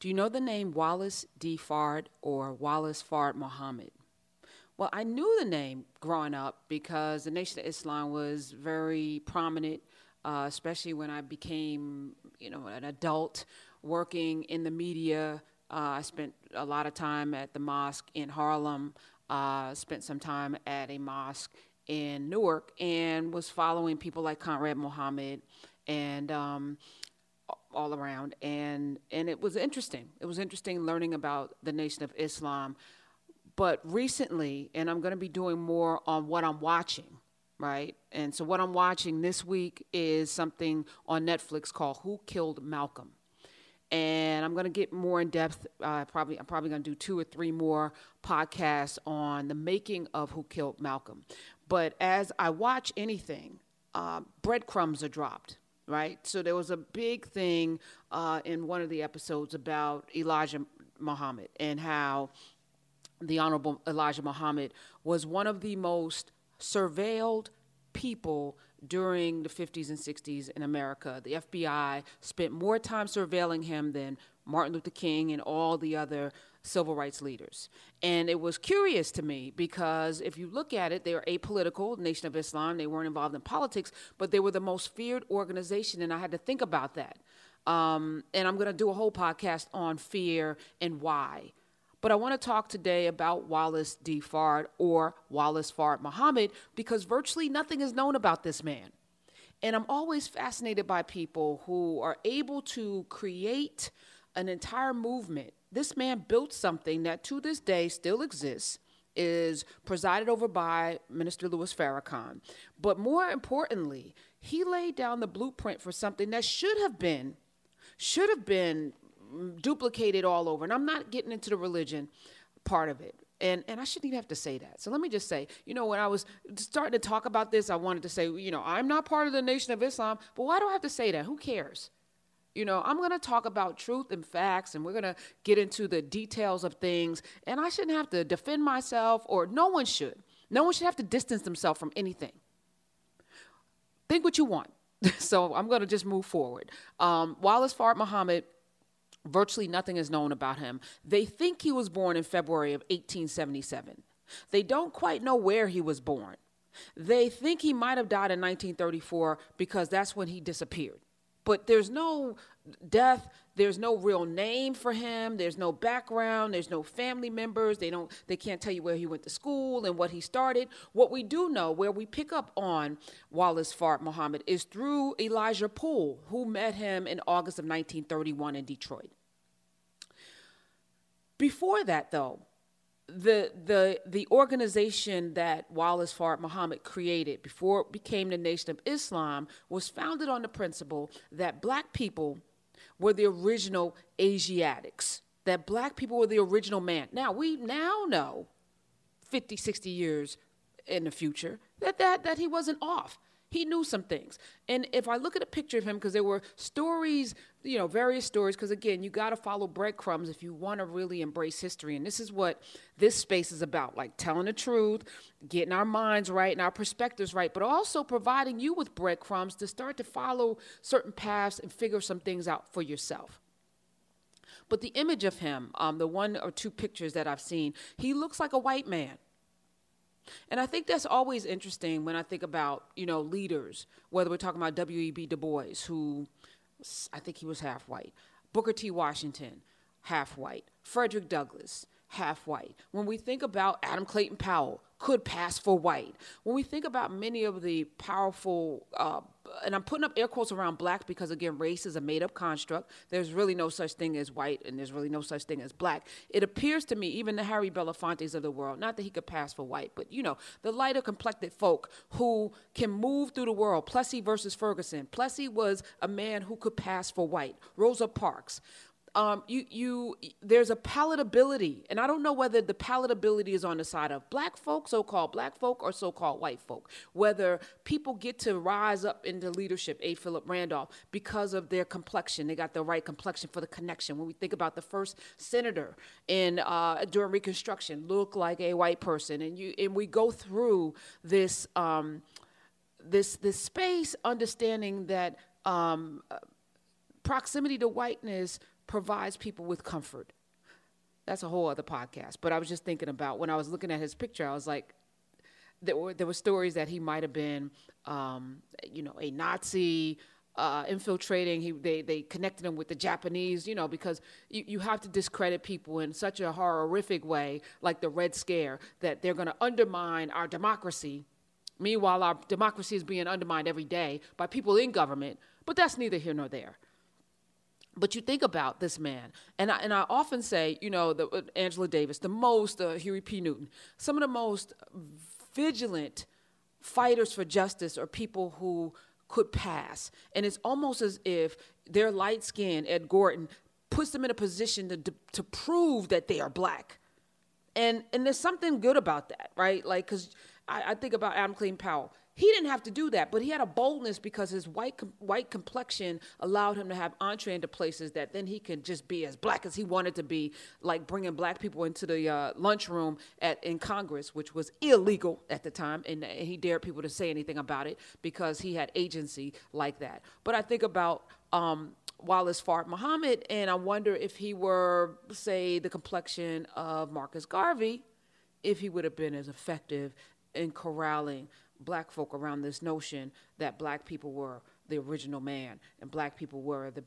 Do you know the name Wallace D. Fard or Wallace Fard Muhammad? Well, I knew the name growing up because the Nation of Islam was very prominent, uh, especially when I became, you know, an adult working in the media. Uh, I spent a lot of time at the mosque in Harlem. Uh, spent some time at a mosque in Newark, and was following people like Conrad Muhammad and um, all around. And and it was interesting. It was interesting learning about the Nation of Islam but recently, and I'm going to be doing more on what I'm watching, right? And so, what I'm watching this week is something on Netflix called Who Killed Malcolm. And I'm going to get more in depth. Uh, probably, I'm probably going to do two or three more podcasts on the making of Who Killed Malcolm. But as I watch anything, uh, breadcrumbs are dropped right? So there was a big thing uh, in one of the episodes about Elijah Muhammad and how the Honorable Elijah Muhammad was one of the most surveilled people during the 50s and 60s in America. The FBI spent more time surveilling him than Martin Luther King and all the other civil rights leaders. And it was curious to me because if you look at it, they were apolitical, Nation of Islam, they weren't involved in politics, but they were the most feared organization, and I had to think about that. Um, and I'm going to do a whole podcast on fear and why. But I want to talk today about Wallace D. Fard or Wallace Fard Muhammad because virtually nothing is known about this man. And I'm always fascinated by people who are able to create an entire movement. This man built something that to this day still exists, is presided over by Minister Louis Farrakhan. But more importantly, he laid down the blueprint for something that should have been should have been mm, duplicated all over. And I'm not getting into the religion part of it. And, and I shouldn't even have to say that. So let me just say, you know, when I was starting to talk about this, I wanted to say, you know, I'm not part of the Nation of Islam, but why do I have to say that? Who cares? You know, I'm going to talk about truth and facts, and we're going to get into the details of things. And I shouldn't have to defend myself, or no one should. No one should have to distance themselves from anything. Think what you want. so I'm going to just move forward. Um, Wallace Fard Muhammad Virtually nothing is known about him. They think he was born in February of 1877. They don't quite know where he was born. They think he might have died in 1934 because that's when he disappeared. But there's no death, there's no real name for him, there's no background, there's no family members, they don't they can't tell you where he went to school and what he started. What we do know, where we pick up on Wallace Fard Muhammad is through Elijah Poole, who met him in August of 1931 in Detroit. Before that, though, the the the organization that Wallace Fard Muhammad created before it became the Nation of Islam was founded on the principle that black people were the original Asiatics, that black people were the original man. Now we now know 50, 60 years in the future that that, that he wasn't off he knew some things. And if I look at a picture of him, because there were stories, you know, various stories, because again, you got to follow breadcrumbs if you want to really embrace history. And this is what this space is about like telling the truth, getting our minds right and our perspectives right, but also providing you with breadcrumbs to start to follow certain paths and figure some things out for yourself. But the image of him, um, the one or two pictures that I've seen, he looks like a white man. And I think that's always interesting when I think about, you know, leaders, whether we're talking about W.E.B. Du Bois, who I think he was half white, Booker T. Washington, half white, Frederick Douglass, half white. When we think about Adam Clayton Powell, could pass for white. When we think about many of the powerful, uh, and I'm putting up air quotes around black because, again, race is a made up construct. There's really no such thing as white, and there's really no such thing as black. It appears to me, even the Harry Belafontes of the world, not that he could pass for white, but, you know, the lighter complected folk who can move through the world. Plessy versus Ferguson. Plessy was a man who could pass for white. Rosa Parks um, you, you, there's a palatability, and I don't know whether the palatability is on the side of black folk, so-called black folk, or so-called white folk. Whether people get to rise up into leadership, A. Philip Randolph, because of their complexion, they got the right complexion for the connection. When we think about the first senator in uh, during Reconstruction, look like a white person, and you, and we go through this, um, this, this space, understanding that. Um, proximity to whiteness provides people with comfort. That's a whole other podcast. But I was just thinking about when I was looking at his picture, I was like, there were there were stories that he might have been, um, you know, a Nazi. Uh, infiltrating, he they they connected him with the Japanese, you know, because you, you have to discredit people in such a horrific way, like the Red Scare, that they're going to undermine our democracy. Meanwhile, our democracy is being undermined every day by people in government. But that's neither here nor there. But you think about this man, and I, and I often say, you know, the, uh, Angela Davis, the most, uh, Huey P. Newton, some of the most vigilant fighters for justice are people who could pass. And it's almost as if their light skin, Ed Gordon, puts them in a position to, to prove that they are black. And, and there's something good about that, right? Like, because I, I think about Adam Clayton Powell. He didn't have to do that, but he had a boldness because his white com- white complexion allowed him to have entree into places that then he could just be as black as he wanted to be, like bringing black people into the uh, lunchroom at in Congress, which was illegal at the time, and, and he dared people to say anything about it because he had agency like that. But I think about um, Wallace Fard Muhammad, and I wonder if he were, say, the complexion of Marcus Garvey, if he would have been as effective in corralling black folk around this notion that black people were the original man and black people were the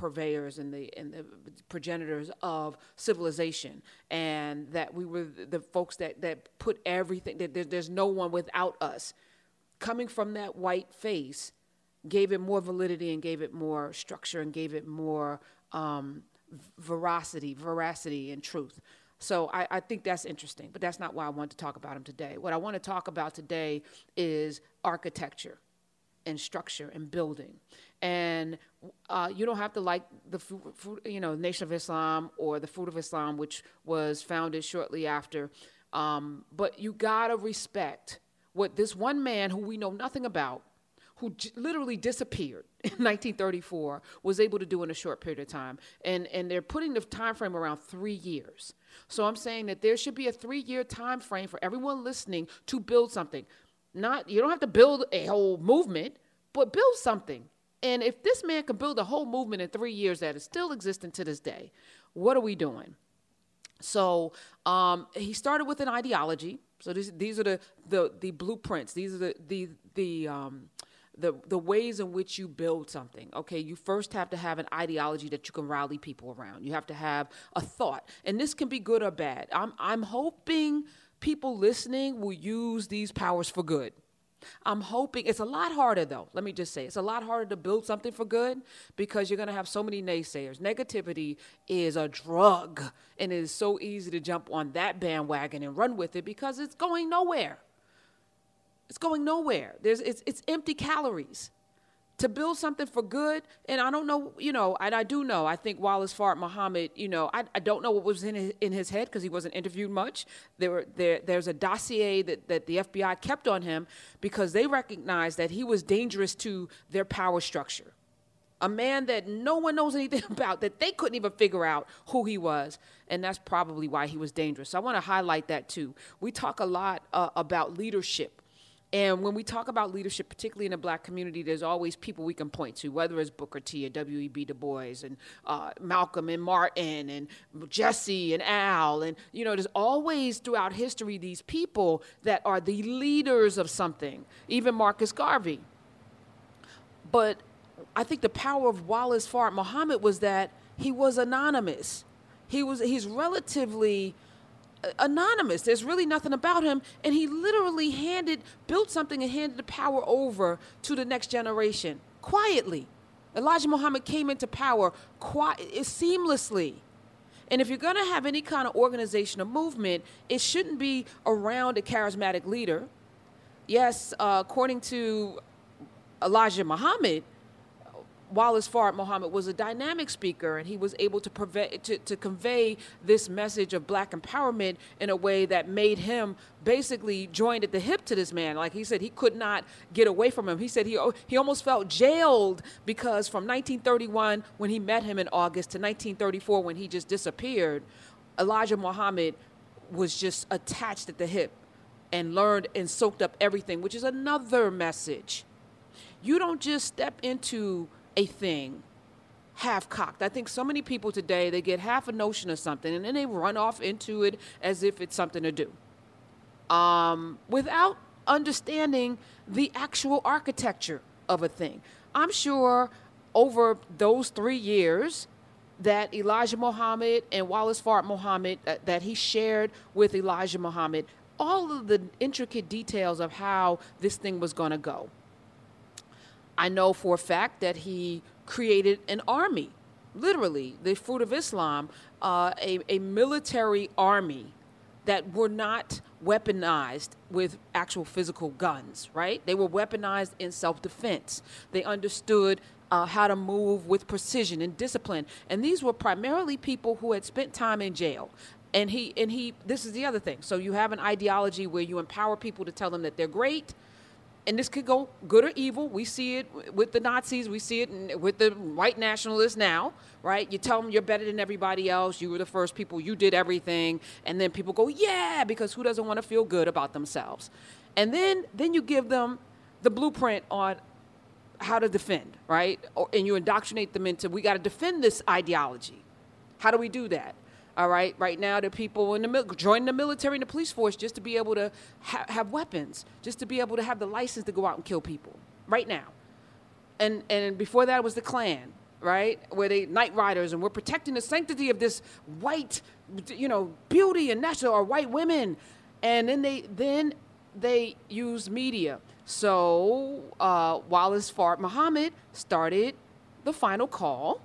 purveyors and the and the progenitors of civilization. And that we were the folks that that put everything that there, there's no one without us. Coming from that white face gave it more validity and gave it more structure and gave it more um, veracity veracity and truth so I, I, think that's interesting, but that's not why I want to talk about him today. What I want to talk about today is architecture and structure and building. And uh, you don't have to like the you know Nation of Islam or the Fruit of Islam, which was founded shortly after. Um, but you gotta respect what this one man who we know nothing about who j- literally disappeared in 1934 was able to do in a short period of time. And and they're putting the time frame around three years. So i'm saying that there should be a three year time frame for everyone listening to build something. Not you don't have to build a whole movement but build something. And if this man can build a whole movement in three years that is still existing to this day what are we doing? So um, he started with an ideology. So these, these are the, the, the blueprints. These are the, the, the um, the the ways in which you build something. Okay, you first have to have an ideology that you can rally people around. You have to have a thought, and this can be good or bad. I'm I'm hoping people listening will use these powers for good. I'm hoping it's a lot harder though. Let me just say it's a lot harder to build something for good because you're going to have so many naysayers. Negativity is a drug and it is so easy to jump on that bandwagon and run with it because it's going nowhere. It's going nowhere. There's it's it's empty calories. To build something for good, and I don't know, you know, and I do know. I think Wallace Fard Muhammad, you know, I, I don't know what was in his, in his head because he wasn't interviewed much. There were there there's a dossier that, that the FBI kept on him because they recognized that he was dangerous to their power structure a man that no one knows anything about, that they couldn't even figure out who he was. And that's probably why he was dangerous. So I want to highlight that too. We talk a lot uh, about leadership and when we talk about leadership, particularly in the black community, there's always people we can point to, whether it's Booker T or W.E.B. Du Bois and uh, Malcolm and Martin and Jesse and Al. And, you know, there's always throughout history these people that are the leaders of something, even Marcus Garvey. But I think the power of Wallace Fard Muhammad was that he was anonymous. He was, he's relatively anonymous. There's really nothing about him. And he literally handed, built something and handed the power over to the next generation quietly. Elijah Muhammad came into power quiet, seamlessly. And if you're going to have any kind of organization or movement, it shouldn't be around a charismatic leader. Yes, uh, according to Elijah Muhammad, Wallace Fard Muhammad was a dynamic speaker, and he was able to, preve- to, to convey this message of black empowerment in a way that made him basically joined at the hip to this man. Like he said, he could not get away from him. He said he, he almost felt jailed because from 1931, when he met him in August, to 1934, when he just disappeared, Elijah Muhammad was just attached at the hip and learned and soaked up everything, which is another message. You don't just step into a thing half cocked. I think so many people today, they get half a notion of something and then they run off into it as if it's something to do um, without understanding the actual architecture of a thing. I'm sure over those three years, that Elijah Muhammad and Wallace Fard Muhammad uh, that he shared with Elijah Muhammad all of the intricate details of how this thing was going to go. I know for a fact that he created an army, literally, the fruit of Islam, uh, a, a military army that were not weaponized with actual physical guns, right? They were weaponized in self defense. They understood uh, how to move with precision and discipline. And these were primarily people who had spent time in jail. And he and he this is the other thing. So you have an ideology where you empower people to tell them that they're great. And this could go good or evil. We see it with the Nazis. We see it with the white nationalists now, right? You tell them you're better than everybody else. You were the first people. You did everything, and then people go, "Yeah," because who doesn't want to feel good about themselves? And then then you give them the blueprint on how to defend, right? Or, and you indoctrinate them into we got to defend this ideology. How do we do that? All right, right now the people in the mil- join the military and the police force just to be able to ha- have weapons, just to be able to have the license to go out and kill people. Right now, and and before that was the Klan, right, where they night riders and we're protecting the sanctity of this white, you know, beauty and national or white women, and then they then they use media. So uh, Wallace Fard Muhammad started the final call,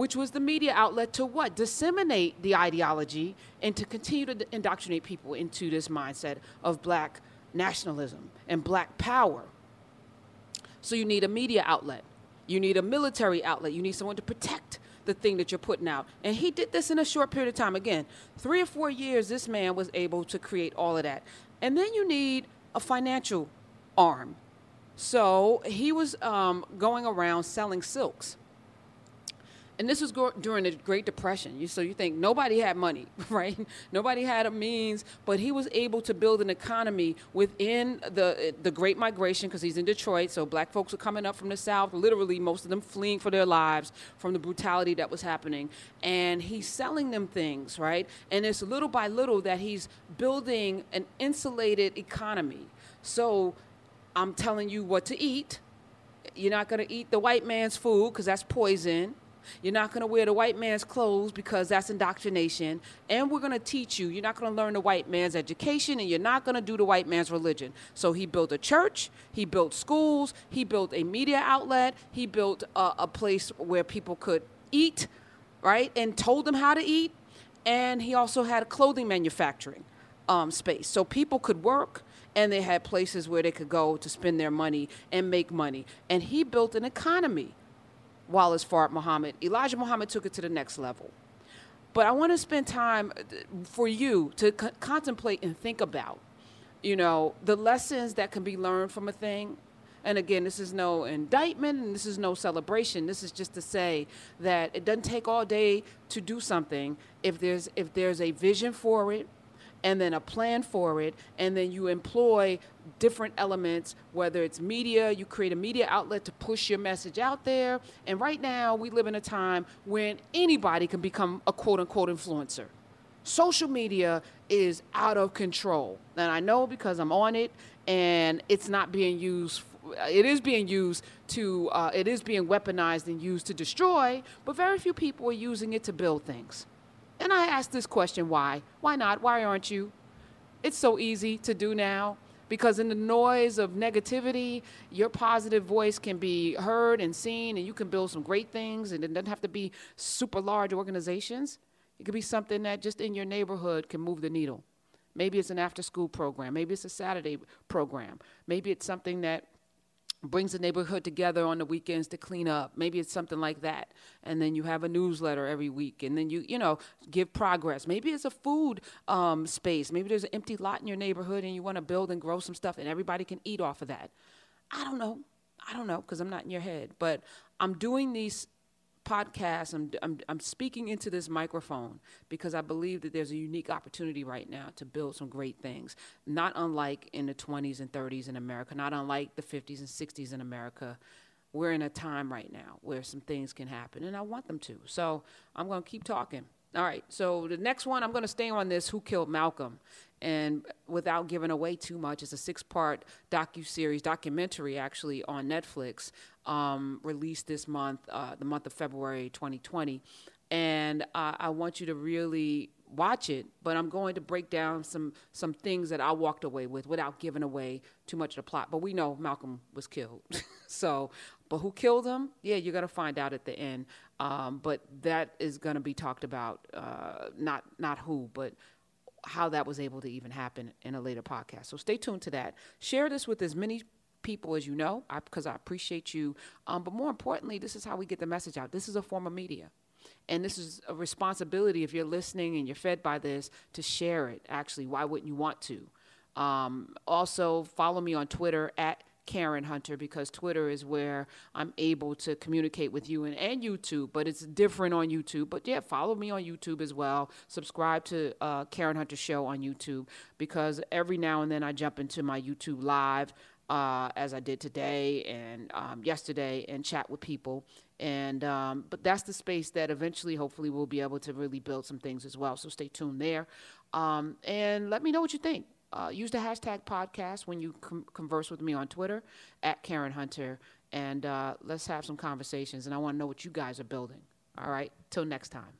which was the media outlet to what? Disseminate the ideology and to continue to indoctrinate people into this mindset of black nationalism and black power. So you need a media outlet. You need a military outlet. You need someone to protect the thing that you're putting out. And he did this in a short period of time. Again, three or four years, this man was able to create all of that. And then you need a financial arm. So he was um, going around selling silks. And this was go- during the Great Depression. You, so you think nobody had money, right? Nobody had a means, but he was able to build an economy within the the Great Migration because he's in Detroit. So black folks were coming up from the South, literally most of them fleeing for their lives from the brutality that was happening. And he's selling them things, right? And it's little by little that he's building an insulated economy. So I'm telling you what to eat. You're not going to eat the white man's food because that's poison. You're not going to wear the white man's clothes because that's indoctrination. And we're going to teach you. You're not going to learn the white man's education and you're not going to do the white man's religion. So he built a church, he built schools, he built a media outlet, he built a, a place where people could eat, right? And told them how to eat. And he also had a clothing manufacturing um, space. So people could work and they had places where they could go to spend their money and make money. And he built an economy, Wallace Fard Muhammad. Elijah Muhammad took it to the next level. But I want to spend time uh, for you to contemplate and think about, you know, the lessons that can be learned from a thing. And again, this is no indictment and this is no celebration. This is just to say that it doesn't take all day to do something if there's if there's a vision for it and then a plan for it, and then you employ different elements, whether it's media, you create a media outlet to push your message out there. And right now, we live in a time when anybody can become a quote unquote influencer. Social media is out of control. And I know because I'm on it, and it's not being used it is being used to uh, it is being weaponized and used to destroy but very few people are using it to build things and I ask this question why? Why not? Why aren't you? It's so easy to do now because in the noise of negativity, your positive voice can be heard and seen, and you can build some great things. And it doesn't have to be super large organizations. It could be something that just in your neighborhood can move the needle. Maybe it's an after school program. Maybe it's a Saturday program. Maybe it's something that brings the neighborhood together on the weekends to clean up. Maybe it's something like that. And then you have a newsletter every week, and then you, you know, give progress. Maybe it's a food um, space. Maybe there's an empty lot in your neighborhood, and you want to build and grow some stuff, and everybody can eat off of that. I don't know. I don't know because I'm not in your head, but I'm doing these podcast, I'm, I'm, I'm speaking into this microphone because I believe that there's a unique opportunity right now to build some great things, not unlike in the 20s and 30s in America, not unlike the 50s and 60s in America. we're in a time right now where some things can happen, and I want them to. So I'm going to keep talking. All right. So the next one, I'm going to stay on this Who Killed Malcolm. And without giving away too much, it's a six part docu series, documentary actually on Netflix, um, released this month, uh, the month of February 2020. And uh, I want you to really watch it, but I'm going to break down some some things that I walked away with without giving away too much of the plot. But we know Malcolm was killed, so but who killed him? Yeah, you're gonna find out at the end. Um, but that is gonna be talked about. Uh, not not who, but how that was able to even happen in a later podcast. So stay tuned to that. Share this with as many people as you know, because I, I, appreciate you. Um, but more importantly, this is how we get the message out. This is a form of media. And this is a responsibility if you're listening and you're fed by this to share it. Actually, why wouldn't you want to? Um, also, follow me on Twitter at Karen Hunter because Twitter is where I'm able to communicate with you and, and YouTube, but it's different on YouTube. But yeah, follow me on YouTube as well. Subscribe to uh, Karen Hunter Show on YouTube because every now and then I jump into my YouTube live. Uh, as I did today and um, yesterday, and chat with people. And um, but that's the space that eventually, hopefully, we'll be able to really build some things as well. So stay tuned there, um, and let me know what you think. Uh, use the hashtag podcast when you com- converse with me on Twitter at Karen Hunter, and uh, let's have some conversations. And I want to know what you guys are building. All right, till next time.